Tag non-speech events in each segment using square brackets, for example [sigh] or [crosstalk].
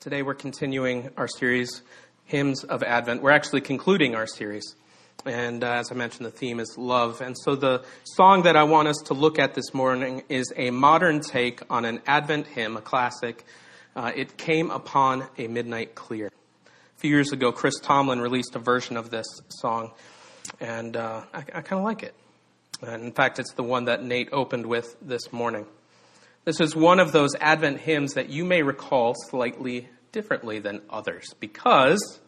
Today we're continuing our series, Hymns of Advent. We're actually concluding our series. And uh, as I mentioned, the theme is love. And so the song that I want us to look at this morning is a modern take on an Advent hymn, a classic. Uh, it came upon a midnight clear. A few years ago, Chris Tomlin released a version of this song, and uh, I, I kind of like it. And in fact, it's the one that Nate opened with this morning. This is one of those Advent hymns that you may recall slightly differently than others because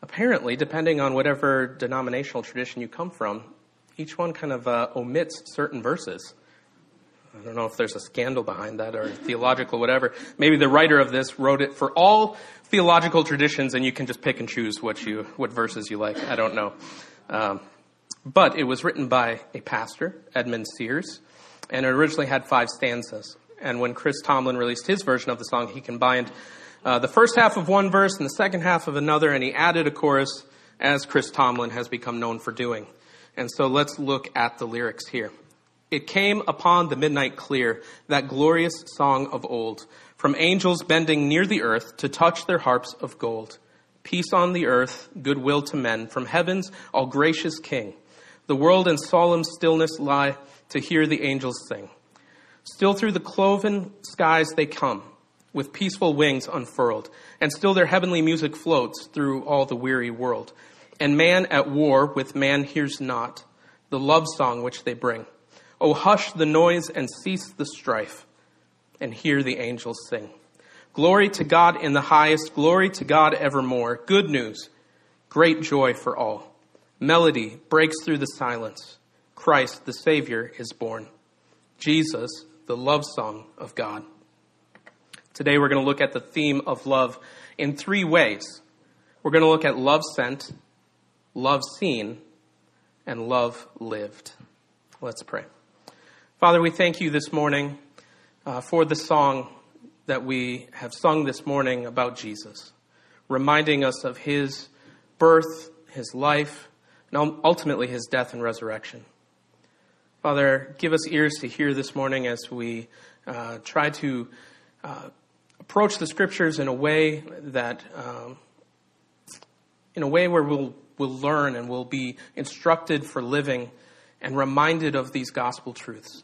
apparently, depending on whatever denominational tradition you come from, each one kind of uh, omits certain verses. I don't know if there's a scandal behind that or theological, whatever. Maybe the writer of this wrote it for all theological traditions, and you can just pick and choose what you what verses you like. I don't know, um, but it was written by a pastor, Edmund Sears, and it originally had five stanzas. And when Chris Tomlin released his version of the song, he combined uh, the first half of one verse and the second half of another, and he added a chorus, as Chris Tomlin has become known for doing. And so let's look at the lyrics here. It came upon the midnight clear, that glorious song of old, from angels bending near the earth to touch their harps of gold. Peace on the earth, goodwill to men, from heaven's all gracious King. The world in solemn stillness lie to hear the angels sing. Still through the cloven skies they come, with peaceful wings unfurled, and still their heavenly music floats through all the weary world. And man at war with man hears not the love song which they bring. Oh, hush the noise and cease the strife, and hear the angels sing. Glory to God in the highest, glory to God evermore. Good news, great joy for all. Melody breaks through the silence. Christ, the Savior, is born. Jesus, the love song of God. Today we're going to look at the theme of love in three ways. We're going to look at love sent, love seen, and love lived. Let's pray. Father, we thank you this morning uh, for the song that we have sung this morning about Jesus, reminding us of his birth, his life, and ultimately his death and resurrection. Father, give us ears to hear this morning as we uh, try to uh, approach the scriptures in a way that, um, in a way where we'll, we'll learn and we'll be instructed for living and reminded of these gospel truths.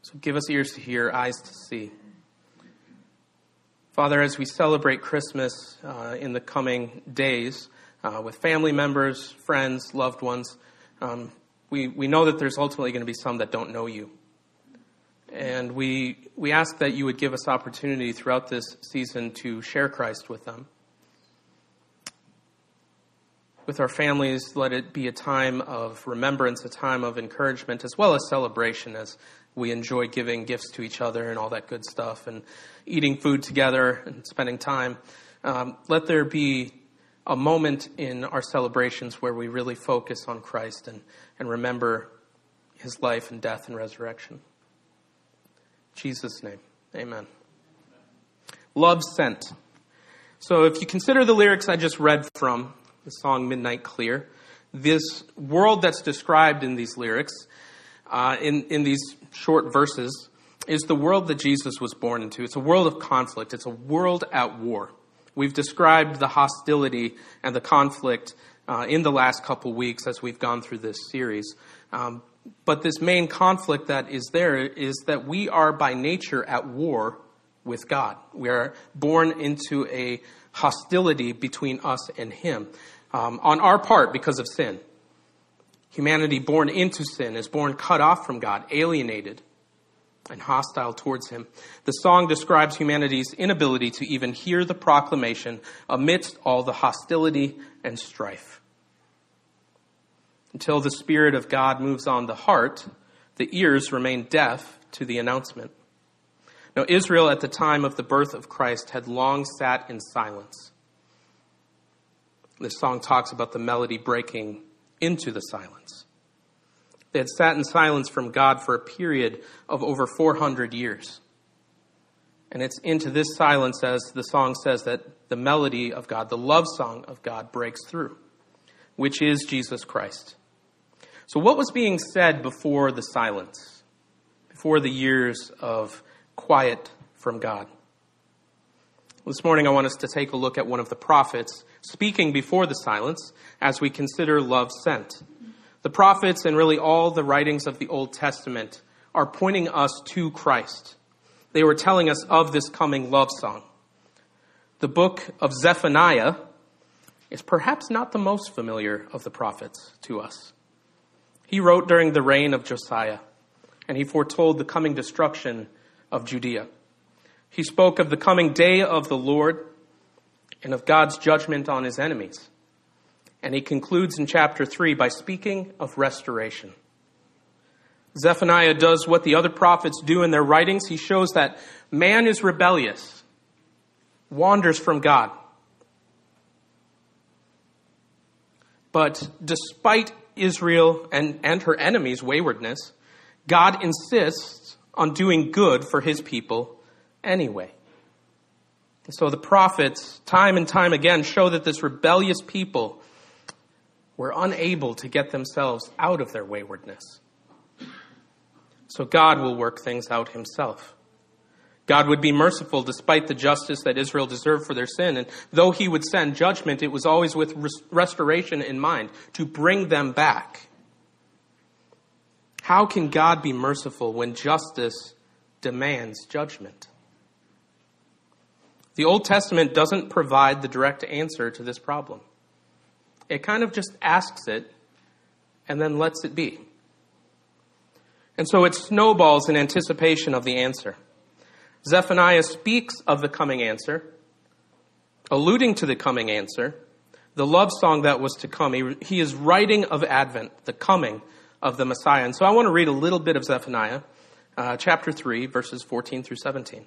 So give us ears to hear, eyes to see. Father, as we celebrate Christmas uh, in the coming days uh, with family members, friends, loved ones, um, we, we know that there's ultimately going to be some that don't know you. And we, we ask that you would give us opportunity throughout this season to share Christ with them. With our families, let it be a time of remembrance, a time of encouragement, as well as celebration as we enjoy giving gifts to each other and all that good stuff and eating food together and spending time. Um, let there be a moment in our celebrations where we really focus on Christ and, and remember his life and death and resurrection. Jesus' name. Amen. Love sent. So if you consider the lyrics I just read from the song Midnight Clear, this world that's described in these lyrics, uh, in, in these short verses, is the world that Jesus was born into. It's a world of conflict. It's a world at war. We've described the hostility and the conflict uh, in the last couple weeks as we've gone through this series. Um, but this main conflict that is there is that we are by nature at war with God. We are born into a hostility between us and Him um, on our part because of sin. Humanity born into sin is born cut off from God, alienated, and hostile towards Him. The song describes humanity's inability to even hear the proclamation amidst all the hostility and strife. Until the Spirit of God moves on the heart, the ears remain deaf to the announcement. Now, Israel at the time of the birth of Christ had long sat in silence. This song talks about the melody breaking into the silence. They had sat in silence from God for a period of over 400 years. And it's into this silence, as the song says, that the melody of God, the love song of God, breaks through, which is Jesus Christ. So, what was being said before the silence, before the years of quiet from God? This morning, I want us to take a look at one of the prophets speaking before the silence as we consider love sent. The prophets and really all the writings of the Old Testament are pointing us to Christ. They were telling us of this coming love song. The book of Zephaniah is perhaps not the most familiar of the prophets to us. He wrote during the reign of Josiah, and he foretold the coming destruction of Judea. He spoke of the coming day of the Lord and of God's judgment on his enemies. And he concludes in chapter 3 by speaking of restoration. Zephaniah does what the other prophets do in their writings. He shows that man is rebellious, wanders from God. But despite Israel and, and her enemies' waywardness, God insists on doing good for his people anyway. And so the prophets, time and time again, show that this rebellious people were unable to get themselves out of their waywardness. So God will work things out himself. God would be merciful despite the justice that Israel deserved for their sin. And though he would send judgment, it was always with restoration in mind, to bring them back. How can God be merciful when justice demands judgment? The Old Testament doesn't provide the direct answer to this problem. It kind of just asks it and then lets it be. And so it snowballs in anticipation of the answer. Zephaniah speaks of the coming answer, alluding to the coming answer, the love song that was to come. He, is writing of Advent, the coming of the Messiah. And so I want to read a little bit of Zephaniah, uh, chapter 3, verses 14 through 17.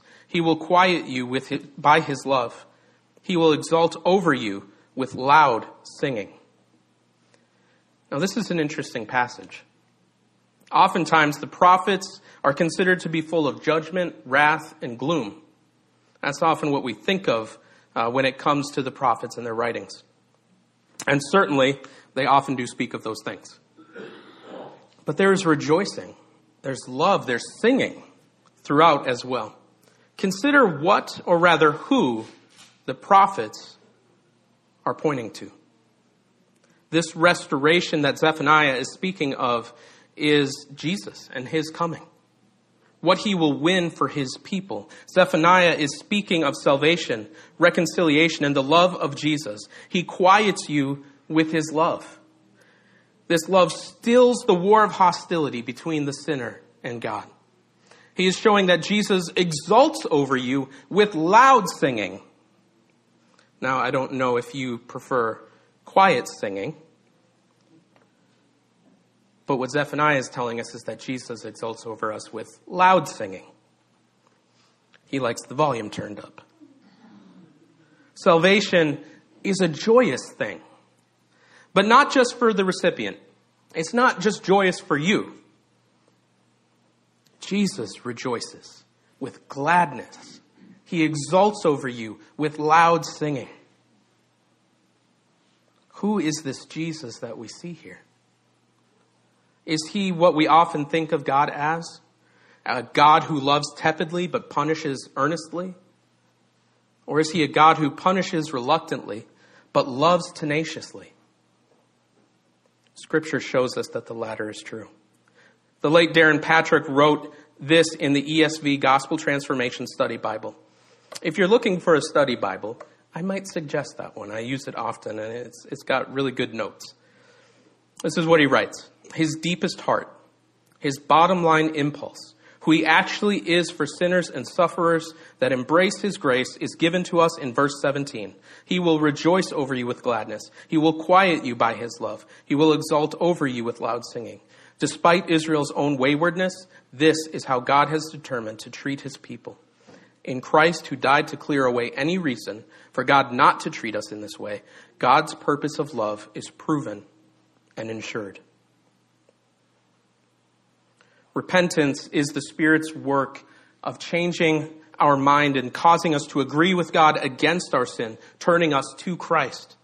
He will quiet you with his, by his love. He will exalt over you with loud singing. Now, this is an interesting passage. Oftentimes, the prophets are considered to be full of judgment, wrath, and gloom. That's often what we think of uh, when it comes to the prophets and their writings. And certainly, they often do speak of those things. But there is rejoicing, there's love, there's singing throughout as well. Consider what, or rather who, the prophets are pointing to. This restoration that Zephaniah is speaking of is Jesus and his coming. What he will win for his people. Zephaniah is speaking of salvation, reconciliation, and the love of Jesus. He quiets you with his love. This love stills the war of hostility between the sinner and God. He is showing that Jesus exults over you with loud singing. Now, I don't know if you prefer quiet singing, but what Zephaniah is telling us is that Jesus exults over us with loud singing. He likes the volume turned up. Salvation is a joyous thing, but not just for the recipient. It's not just joyous for you. Jesus rejoices with gladness. He exults over you with loud singing. Who is this Jesus that we see here? Is he what we often think of God as? A God who loves tepidly but punishes earnestly? Or is he a God who punishes reluctantly but loves tenaciously? Scripture shows us that the latter is true. The late Darrin Patrick wrote this in the ESV Gospel Transformation Study Bible. If you're looking for a study Bible, I might suggest that one. I use it often, and it's, it's got really good notes. This is what he writes His deepest heart, his bottom line impulse, who he actually is for sinners and sufferers that embrace his grace, is given to us in verse 17. He will rejoice over you with gladness. He will quiet you by his love. He will exult over you with loud singing. Despite Israel's own waywardness, this is how God has determined to treat his people. In Christ, who died to clear away any reason for God not to treat us in this way, God's purpose of love is proven and ensured. Repentance is the Spirit's work of changing our mind and causing us to agree with God against our sin, turning us to Christ.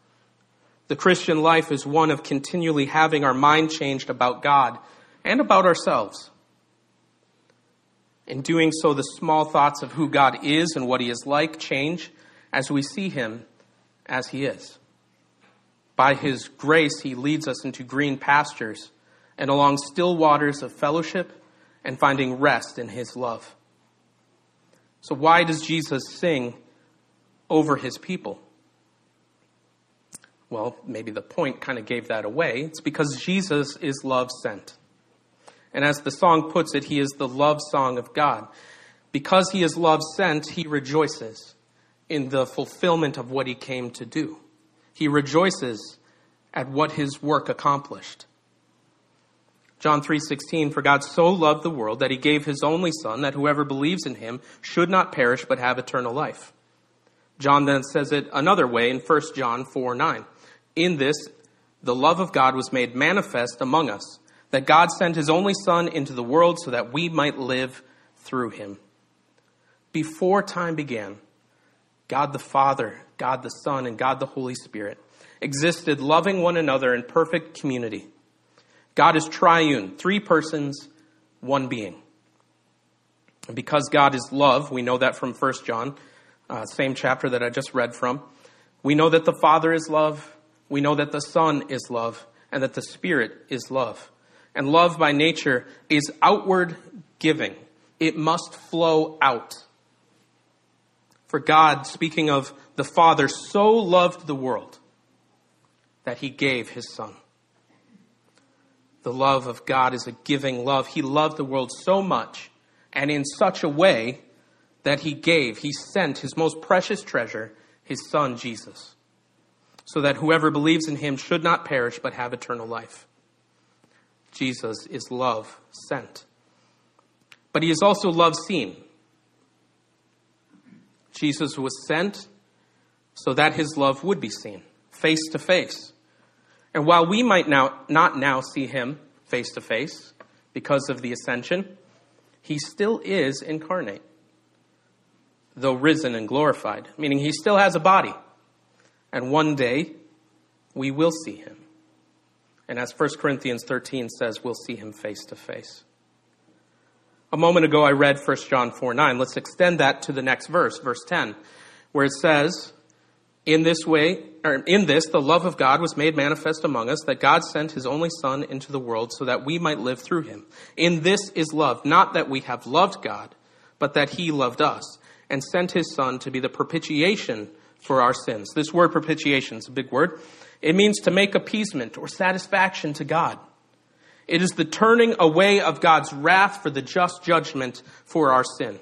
The Christian life is one of continually having our mind changed about God and about ourselves. In doing so, the small thoughts of who God is and what He is like change as we see Him as He is. By His grace, He leads us into green pastures and along still waters of fellowship and finding rest in His love. So, why does Jesus sing over His people? Well, maybe the point kind of gave that away. It's because Jesus is love sent. And as the song puts it, he is the love song of God. Because he is love sent, he rejoices in the fulfillment of what he came to do. He rejoices at what his work accomplished. John 3:16 For God so loved the world that he gave his only son that whoever believes in him should not perish but have eternal life. John then says it another way in 1 John 4:9. In this the love of God was made manifest among us that God sent his only son into the world so that we might live through him. Before time began, God the Father, God the Son, and God the Holy Spirit existed loving one another in perfect community. God is triune, three persons, one being. And because God is love, we know that from 1 John, uh, same chapter that I just read from. We know that the Father is love, we know that the Son is love, and that the Spirit is love. And love by nature is outward giving. It must flow out. For God, speaking of the Father, so loved the world that he gave his Son. The love of God is a giving love. He loved the world so much and in such a way that he gave, he sent his most precious treasure, his Son, Jesus, so that whoever believes in him should not perish but have eternal life. Jesus is love sent. But he is also love seen. Jesus was sent so that his love would be seen face to face. And while we might now not now see him face to face because of the ascension, he still is incarnate, though risen and glorified, meaning he still has a body. And one day we will see him. And as 1 Corinthians 13 says, we'll see him face to face. A moment ago, I read 1 John 4 9. Let's extend that to the next verse, verse 10, where it says, In this way, or in this, the love of God was made manifest among us, that God sent his only Son into the world so that we might live through him. In this is love, not that we have loved God, but that he loved us and sent his Son to be the propitiation for our sins. This word propitiation is a big word. It means to make appeasement or satisfaction to God. It is the turning away of God's wrath for the just judgment for our sin.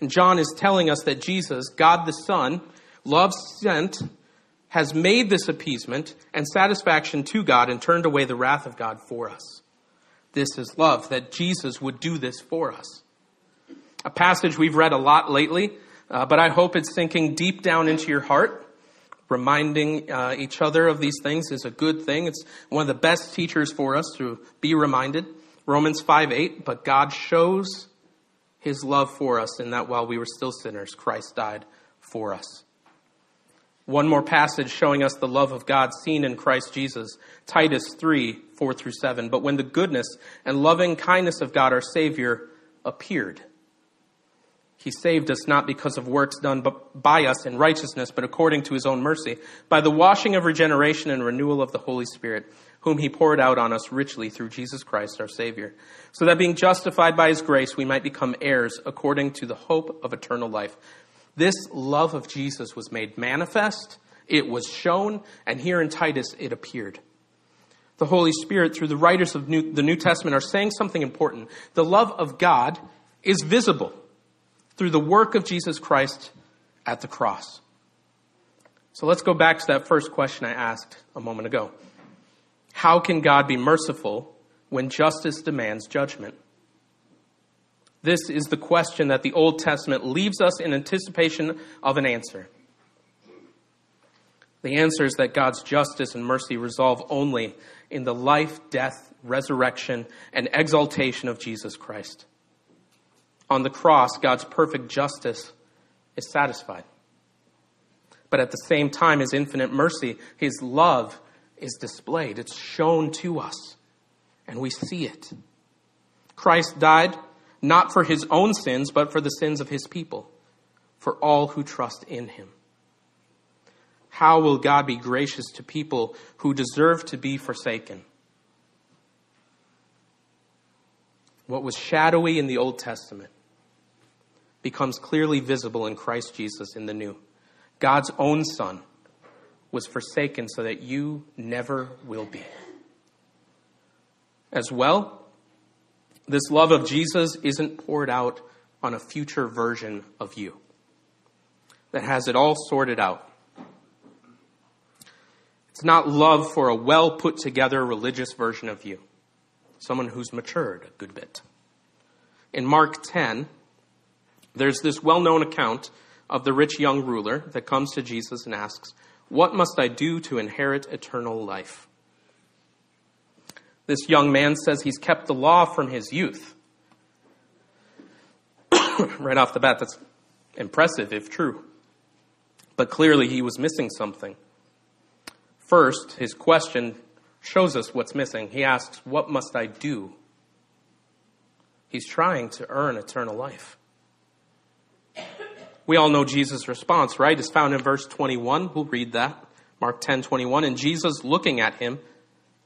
And John is telling us that Jesus, God the Son, love sent, has made this appeasement and satisfaction to God and turned away the wrath of God for us. This is love, that Jesus would do this for us. A passage we've read a lot lately, uh, but I hope it's sinking deep down into your heart reminding uh, each other of these things is a good thing. It's one of the best teachers for us to be reminded. Romans 5 8, but God shows his love for us in that while we were still sinners, Christ died for us. One more passage showing us the love of God seen in Christ Jesus, Titus 3 4 through 7. But when the goodness and loving kindness of God our Savior appeared, he saved us not because of works done by us in righteousness, but according to his own mercy, by the washing of regeneration and renewal of the Holy Spirit, whom he poured out on us richly through Jesus Christ our Savior, so that being justified by his grace, we might become heirs according to the hope of eternal life. This love of Jesus was made manifest, it was shown, and here in Titus it appeared. The Holy Spirit, through the writers of New, the New Testament, are saying something important. The love of God is visible through the work of Jesus Christ at the cross. So let's go back to that first question I asked a moment ago. How can God be merciful when justice demands judgment? This is the question that the Old Testament leaves us in anticipation of an answer. The answer is that God's justice and mercy resolve only in the life, death, resurrection, and exaltation of Jesus Christ. On the cross, God's perfect justice is satisfied. But at the same time, His infinite mercy, His love is displayed. It's shown to us, and we see it. Christ died not for His own sins, but for the sins of His people, for all who trust in Him. How will God be gracious to people who deserve to be forsaken? What was shadowy in the Old Testament becomes clearly visible in Christ Jesus in the New. God's own Son was forsaken so that you never will be. As well, this love of Jesus isn't poured out on a future version of you that has it all sorted out. It's not love for a well put together religious version of you, someone who's matured a good bit. In Mark 10, there's this well known account of the rich young ruler that comes to Jesus and asks, What must I do to inherit eternal life? This young man says he's kept the law from his youth. [coughs] right off the bat, that's impressive if true. But clearly he was missing something. First, his question shows us what's missing. He asks, What must I do? He's trying to earn eternal life. We all know Jesus' response, right? It's found in verse 21. We'll read that. Mark 10 21. And Jesus, looking at him,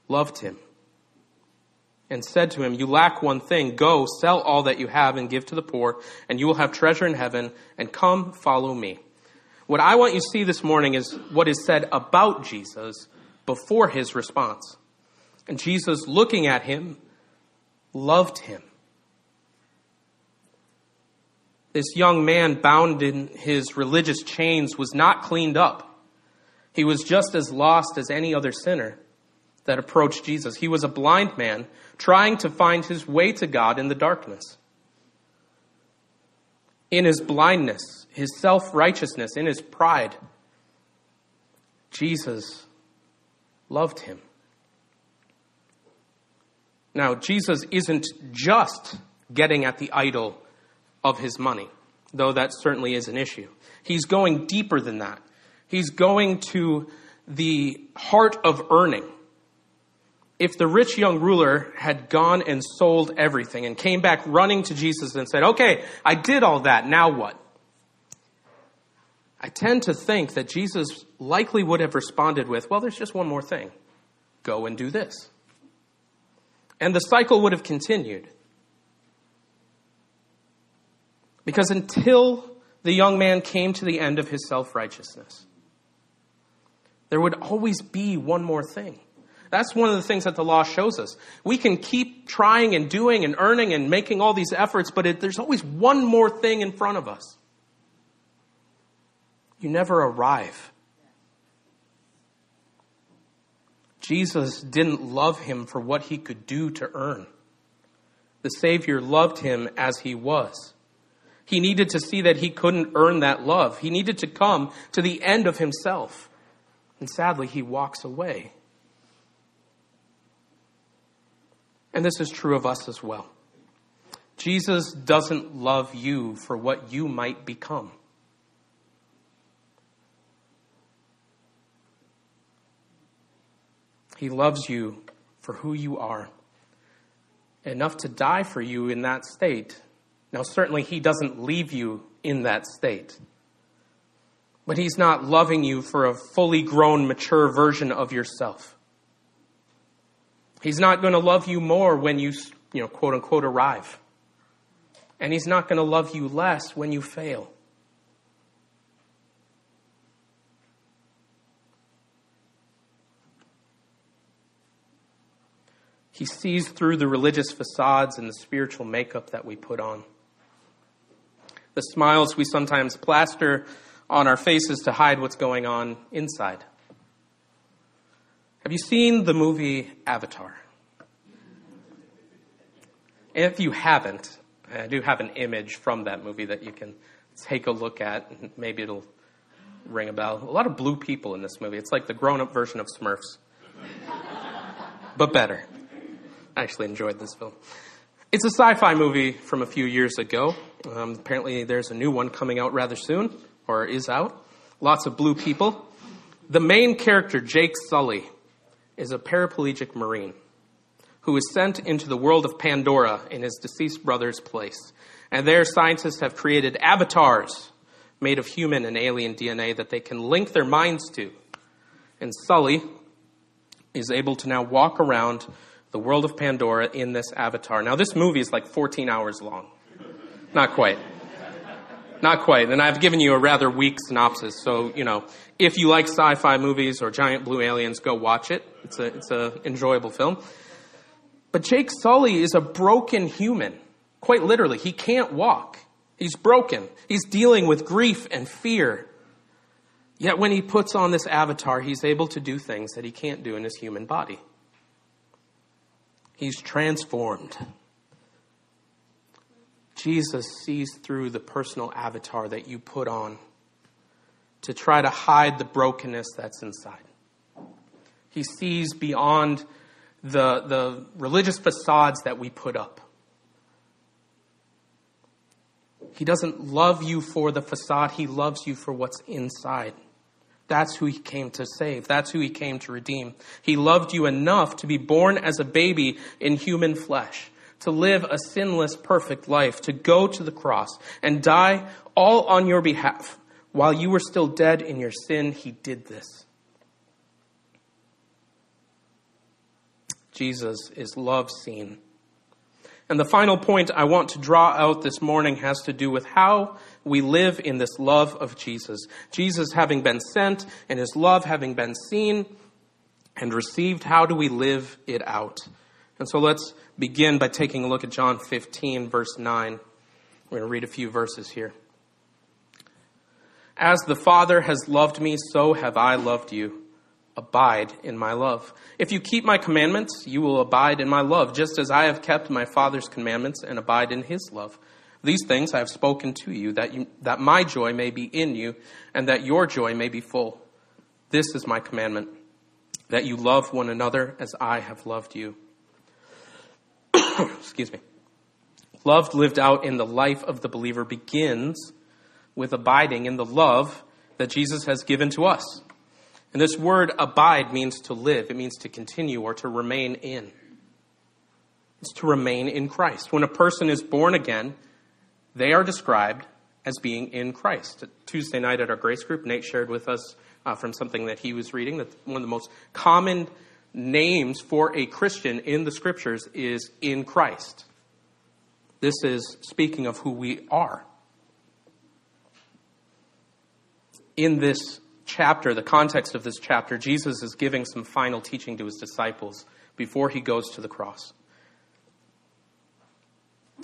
loved him and said to him, You lack one thing. Go, sell all that you have and give to the poor, and you will have treasure in heaven, and come follow me. What I want you to see this morning is what is said about Jesus before his response. And Jesus, looking at him, loved him. This young man, bound in his religious chains, was not cleaned up. He was just as lost as any other sinner that approached Jesus. He was a blind man trying to find his way to God in the darkness. In his blindness, his self righteousness, in his pride, Jesus loved him. Now, Jesus isn't just getting at the idol of his money, though that certainly is an issue. He's going deeper than that. He's going to the heart of earning. If the rich young ruler had gone and sold everything and came back running to Jesus and said, Okay, I did all that, now what? I tend to think that Jesus likely would have responded with, Well, there's just one more thing go and do this. And the cycle would have continued. Because until the young man came to the end of his self righteousness, there would always be one more thing. That's one of the things that the law shows us. We can keep trying and doing and earning and making all these efforts, but it, there's always one more thing in front of us you never arrive. Jesus didn't love him for what he could do to earn. The Savior loved him as he was. He needed to see that he couldn't earn that love. He needed to come to the end of himself. And sadly, he walks away. And this is true of us as well. Jesus doesn't love you for what you might become. He loves you for who you are, enough to die for you in that state. Now, certainly, He doesn't leave you in that state. But He's not loving you for a fully grown, mature version of yourself. He's not going to love you more when you, you know, quote unquote, arrive. And He's not going to love you less when you fail. He sees through the religious facades and the spiritual makeup that we put on. The smiles we sometimes plaster on our faces to hide what's going on inside. Have you seen the movie Avatar? If you haven't, I do have an image from that movie that you can take a look at, maybe it'll ring a bell. A lot of blue people in this movie. It's like the grown up version of Smurfs, but better. I actually enjoyed this film. It's a sci fi movie from a few years ago. Um, apparently, there's a new one coming out rather soon, or is out. Lots of blue people. The main character, Jake Sully, is a paraplegic Marine who is sent into the world of Pandora in his deceased brother's place. And there, scientists have created avatars made of human and alien DNA that they can link their minds to. And Sully is able to now walk around the world of Pandora in this avatar. Now, this movie is like 14 hours long. Not quite. Not quite. And I've given you a rather weak synopsis. So, you know, if you like sci fi movies or giant blue aliens, go watch it. It's a, it's a enjoyable film. But Jake Sully is a broken human. Quite literally. He can't walk. He's broken. He's dealing with grief and fear. Yet when he puts on this avatar, he's able to do things that he can't do in his human body. He's transformed. Jesus sees through the personal avatar that you put on to try to hide the brokenness that's inside. He sees beyond the, the religious facades that we put up. He doesn't love you for the facade, He loves you for what's inside. That's who He came to save. That's who He came to redeem. He loved you enough to be born as a baby in human flesh, to live a sinless, perfect life, to go to the cross and die all on your behalf. While you were still dead in your sin, He did this. Jesus is love seen. And the final point I want to draw out this morning has to do with how we live in this love of Jesus. Jesus having been sent and his love having been seen and received, how do we live it out? And so let's begin by taking a look at John 15, verse 9. We're going to read a few verses here. As the Father has loved me, so have I loved you abide in my love. If you keep my commandments, you will abide in my love, just as I have kept my Father's commandments and abide in his love. These things I have spoken to you that, you, that my joy may be in you, and that your joy may be full. This is my commandment, that you love one another as I have loved you. [coughs] Excuse me. Love lived out in the life of the believer begins with abiding in the love that Jesus has given to us. And this word abide means to live, it means to continue or to remain in. It's to remain in Christ. When a person is born again, they are described as being in Christ. Tuesday night at our grace group, Nate shared with us uh, from something that he was reading that one of the most common names for a Christian in the scriptures is in Christ. This is speaking of who we are. In this chapter, the context of this chapter, Jesus is giving some final teaching to his disciples before he goes to the cross.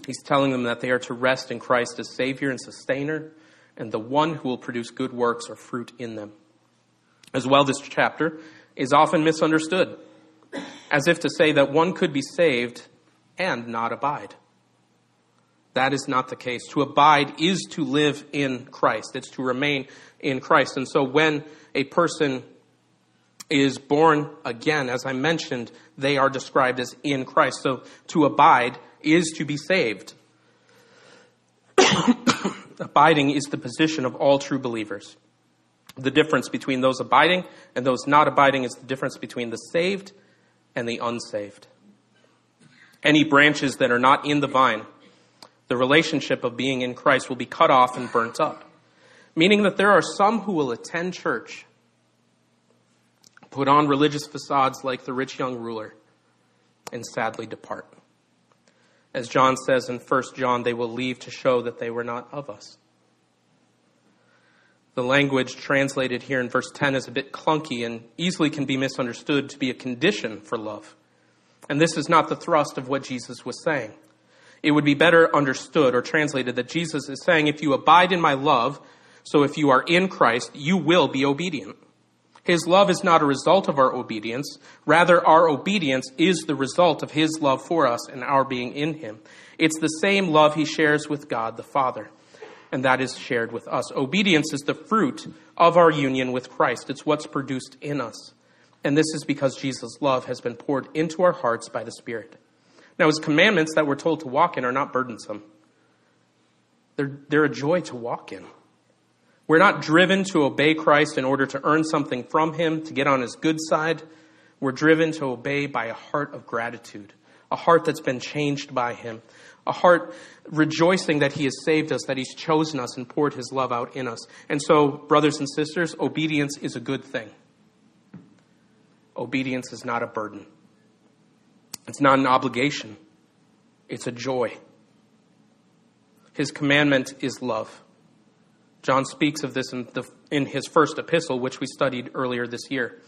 He's telling them that they are to rest in Christ as Savior and Sustainer, and the one who will produce good works or fruit in them. As well, this chapter is often misunderstood, as if to say that one could be saved and not abide. That is not the case. To abide is to live in Christ, it's to remain in Christ. And so when a person is born again, as I mentioned, they are described as in Christ. So to abide is to be saved. [coughs] abiding is the position of all true believers. The difference between those abiding and those not abiding is the difference between the saved and the unsaved. Any branches that are not in the vine the relationship of being in Christ will be cut off and burnt up. Meaning that there are some who will attend church, put on religious facades like the rich young ruler, and sadly depart. As John says in 1 John, they will leave to show that they were not of us. The language translated here in verse 10 is a bit clunky and easily can be misunderstood to be a condition for love. And this is not the thrust of what Jesus was saying it would be better understood or translated that Jesus is saying, if you abide in my love, so if you are in Christ, you will be obedient. His love is not a result of our obedience. Rather, our obedience is the result of His love for us and our being in Him. It's the same love He shares with God the Father, and that is shared with us. Obedience is the fruit of our union with Christ, it's what's produced in us. And this is because Jesus' love has been poured into our hearts by the Spirit. Now, His commandments that we're told to walk in are not burdensome, they're, they're a joy to walk in. We're not driven to obey Christ in order to earn something from Him, to get on His good side. We're driven to obey by a heart of gratitude, a heart that's been changed by Him, a heart rejoicing that He has saved us, that He's chosen us and poured His love out in us. And so, brothers and sisters, obedience is a good thing. Obedience is not a burden, it's not an obligation, it's a joy. His commandment is love. John speaks of this in, the, in his first epistle, which we studied earlier this year.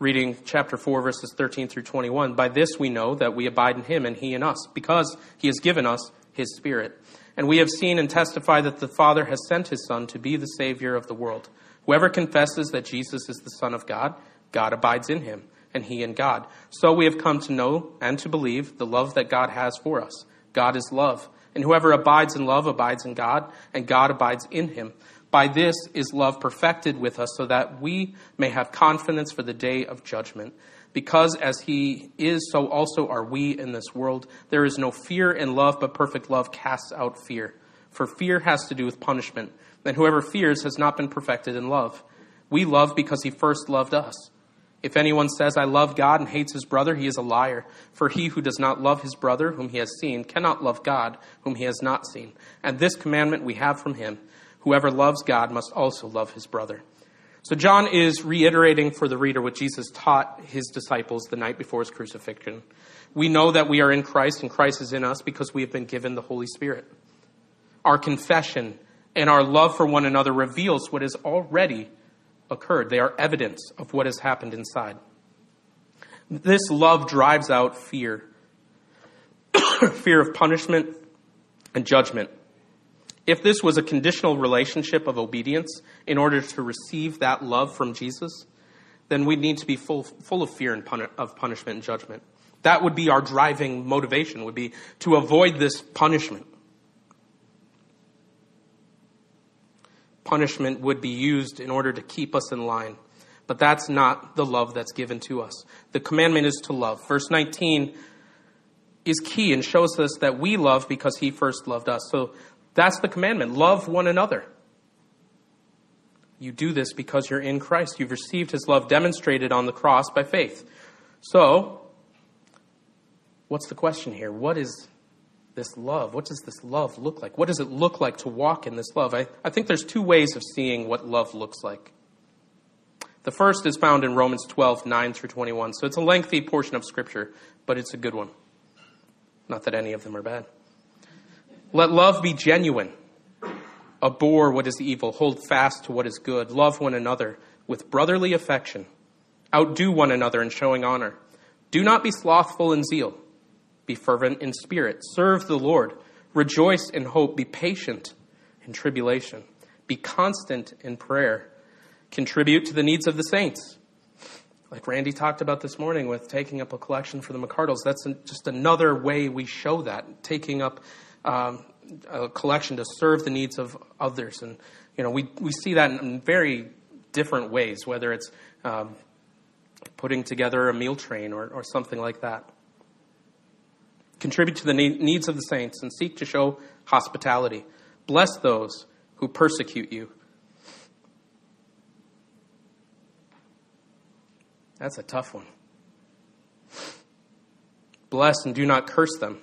Reading chapter 4, verses 13 through 21. By this we know that we abide in him and he in us, because he has given us his Spirit. And we have seen and testified that the Father has sent his Son to be the Savior of the world. Whoever confesses that Jesus is the Son of God, God abides in him, and he in God. So we have come to know and to believe the love that God has for us. God is love. And whoever abides in love abides in God, and God abides in him. By this is love perfected with us, so that we may have confidence for the day of judgment. Because as he is, so also are we in this world. There is no fear in love, but perfect love casts out fear. For fear has to do with punishment, and whoever fears has not been perfected in love. We love because he first loved us. If anyone says, I love God and hates his brother, he is a liar. For he who does not love his brother, whom he has seen, cannot love God, whom he has not seen. And this commandment we have from him whoever loves God must also love his brother. So John is reiterating for the reader what Jesus taught his disciples the night before his crucifixion. We know that we are in Christ and Christ is in us because we have been given the Holy Spirit. Our confession and our love for one another reveals what has already occurred. They are evidence of what has happened inside. This love drives out fear [coughs] fear of punishment and judgment. If this was a conditional relationship of obedience in order to receive that love from Jesus, then we'd need to be full, full of fear and of punishment and judgment. That would be our driving motivation, would be to avoid this punishment. punishment would be used in order to keep us in line. But that's not the love that's given to us. The commandment is to love. Verse 19 is key and shows us that we love because he first loved us. So that's the commandment. Love one another. You do this because you're in Christ. You've received his love demonstrated on the cross by faith. So, what's the question here? What is this love? What does this love look like? What does it look like to walk in this love? I, I think there's two ways of seeing what love looks like. The first is found in Romans 12, 9 through 21. So it's a lengthy portion of Scripture, but it's a good one. Not that any of them are bad. Let love be genuine. Abhor what is evil. Hold fast to what is good. Love one another with brotherly affection. Outdo one another in showing honor. Do not be slothful in zeal. Be fervent in spirit. Serve the Lord. Rejoice in hope. Be patient in tribulation. Be constant in prayer. Contribute to the needs of the saints. Like Randy talked about this morning with taking up a collection for the McCardles, that's just another way we show that, taking up um, a collection to serve the needs of others. And, you know, we, we see that in very different ways, whether it's um, putting together a meal train or, or something like that contribute to the needs of the saints, and seek to show hospitality. Bless those who persecute you. That's a tough one. Bless and do not curse them.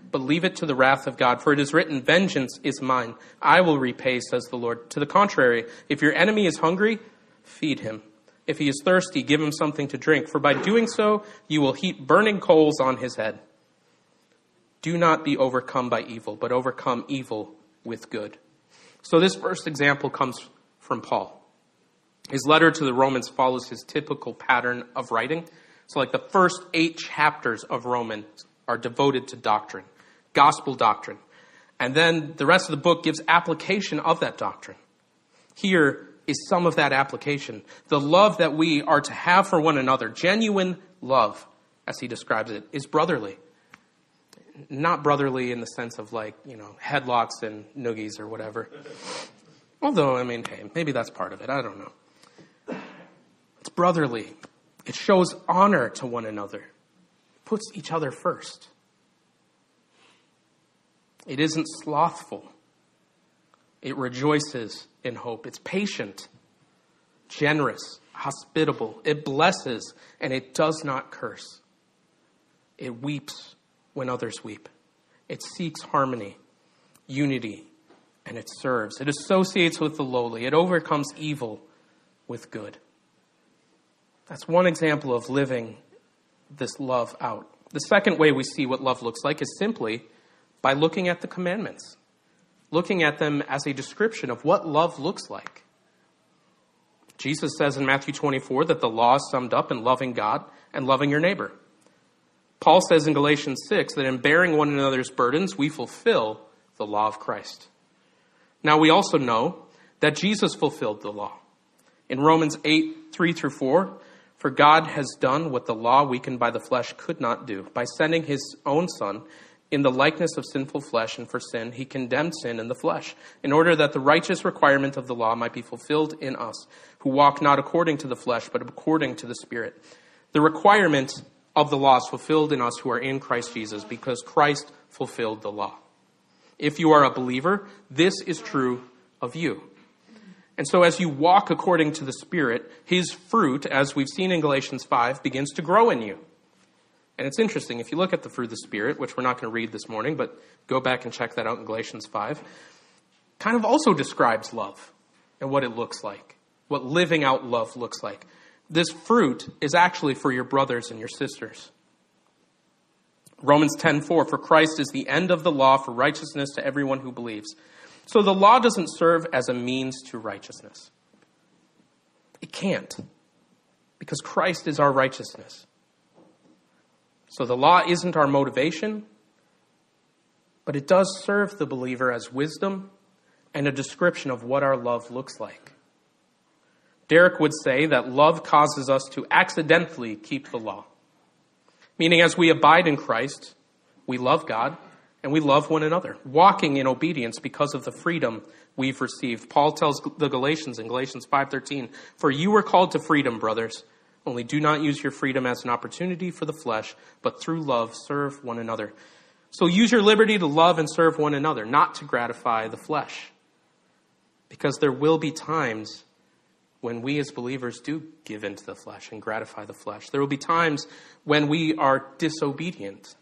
but leave it to the wrath of God, for it is written, Vengeance is mine. I will repay, says the Lord. To the contrary, if your enemy is hungry, feed him. If he is thirsty, give him something to drink, for by doing so, you will heap burning coals on his head. Do not be overcome by evil, but overcome evil with good. So this first example comes from Paul. His letter to the Romans follows his typical pattern of writing. So, like the first eight chapters of Romans are devoted to doctrine, gospel doctrine. And then the rest of the book gives application of that doctrine. Here is some of that application. The love that we are to have for one another, genuine love, as he describes it, is brotherly. Not brotherly in the sense of like, you know, headlocks and noogies or whatever. Although, I mean, hey, maybe that's part of it. I don't know. It's brotherly. It shows honor to one another. Puts each other first. It isn't slothful. It rejoices in hope. It's patient, generous, hospitable. It blesses, and it does not curse. It weeps when others weep. It seeks harmony, unity, and it serves. It associates with the lowly. It overcomes evil with good. That's one example of living this love out. The second way we see what love looks like is simply by looking at the commandments, looking at them as a description of what love looks like. Jesus says in Matthew 24 that the law is summed up in loving God and loving your neighbor. Paul says in Galatians 6 that in bearing one another's burdens, we fulfill the law of Christ. Now, we also know that Jesus fulfilled the law. In Romans 8 3 through 4, for God has done what the law weakened by the flesh could not do. By sending his own Son in the likeness of sinful flesh, and for sin, he condemned sin in the flesh, in order that the righteous requirement of the law might be fulfilled in us, who walk not according to the flesh, but according to the Spirit. The requirement of the law is fulfilled in us who are in Christ Jesus, because Christ fulfilled the law. If you are a believer, this is true of you. And so, as you walk according to the Spirit, His fruit, as we've seen in Galatians 5, begins to grow in you. And it's interesting, if you look at the fruit of the Spirit, which we're not going to read this morning, but go back and check that out in Galatians 5, kind of also describes love and what it looks like, what living out love looks like. This fruit is actually for your brothers and your sisters. Romans 10:4 For Christ is the end of the law for righteousness to everyone who believes. So the law doesn't serve as a means to righteousness. It can't, because Christ is our righteousness. So the law isn't our motivation, but it does serve the believer as wisdom and a description of what our love looks like. Derek would say that love causes us to accidentally keep the law. Meaning, as we abide in Christ, we love God and we love one another, walking in obedience because of the freedom we've received. Paul tells the Galatians in Galatians 5:13, "For you were called to freedom, brothers, only do not use your freedom as an opportunity for the flesh, but through love serve one another." So use your liberty to love and serve one another, not to gratify the flesh. Because there will be times when we as believers do give into the flesh and gratify the flesh. There will be times when we are disobedient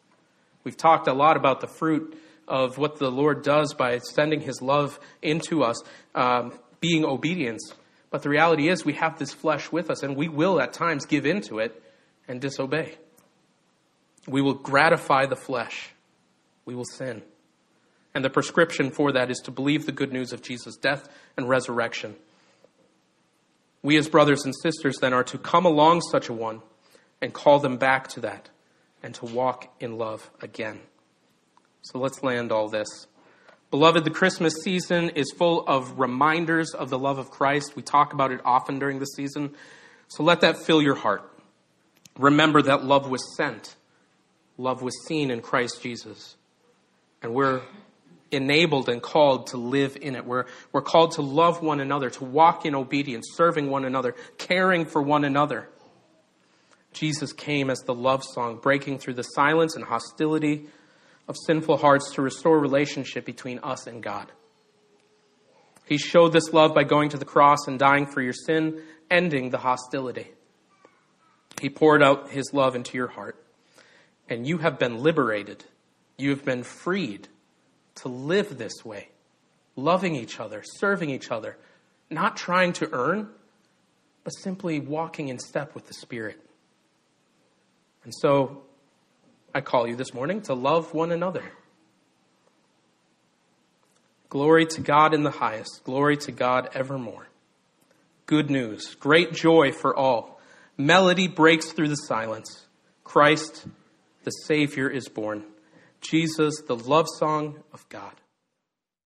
We've talked a lot about the fruit of what the Lord does by sending his love into us, um, being obedience. But the reality is, we have this flesh with us, and we will at times give into it and disobey. We will gratify the flesh, we will sin. And the prescription for that is to believe the good news of Jesus' death and resurrection. We, as brothers and sisters, then are to come along such a one and call them back to that and to walk in love again. So let's land all this. Beloved, the Christmas season is full of reminders of the love of Christ. We talk about it often during the season. So let that fill your heart. Remember that love was sent, love was seen in Christ Jesus. And we're enabled and called to live in it. We're, we're called to love one another, to walk in obedience, serving one another, caring for one another. Jesus came as the love song, breaking through the silence and hostility of sinful hearts to restore relationship between us and God. He showed this love by going to the cross and dying for your sin, ending the hostility. He poured out his love into your heart, and you have been liberated. You have been freed to live this way, loving each other, serving each other, not trying to earn, but simply walking in step with the Spirit. And so I call you this morning to love one another. Glory to God in the highest, glory to God evermore. Good news, great joy for all. Melody breaks through the silence. Christ, the Savior, is born. Jesus, the love song of God.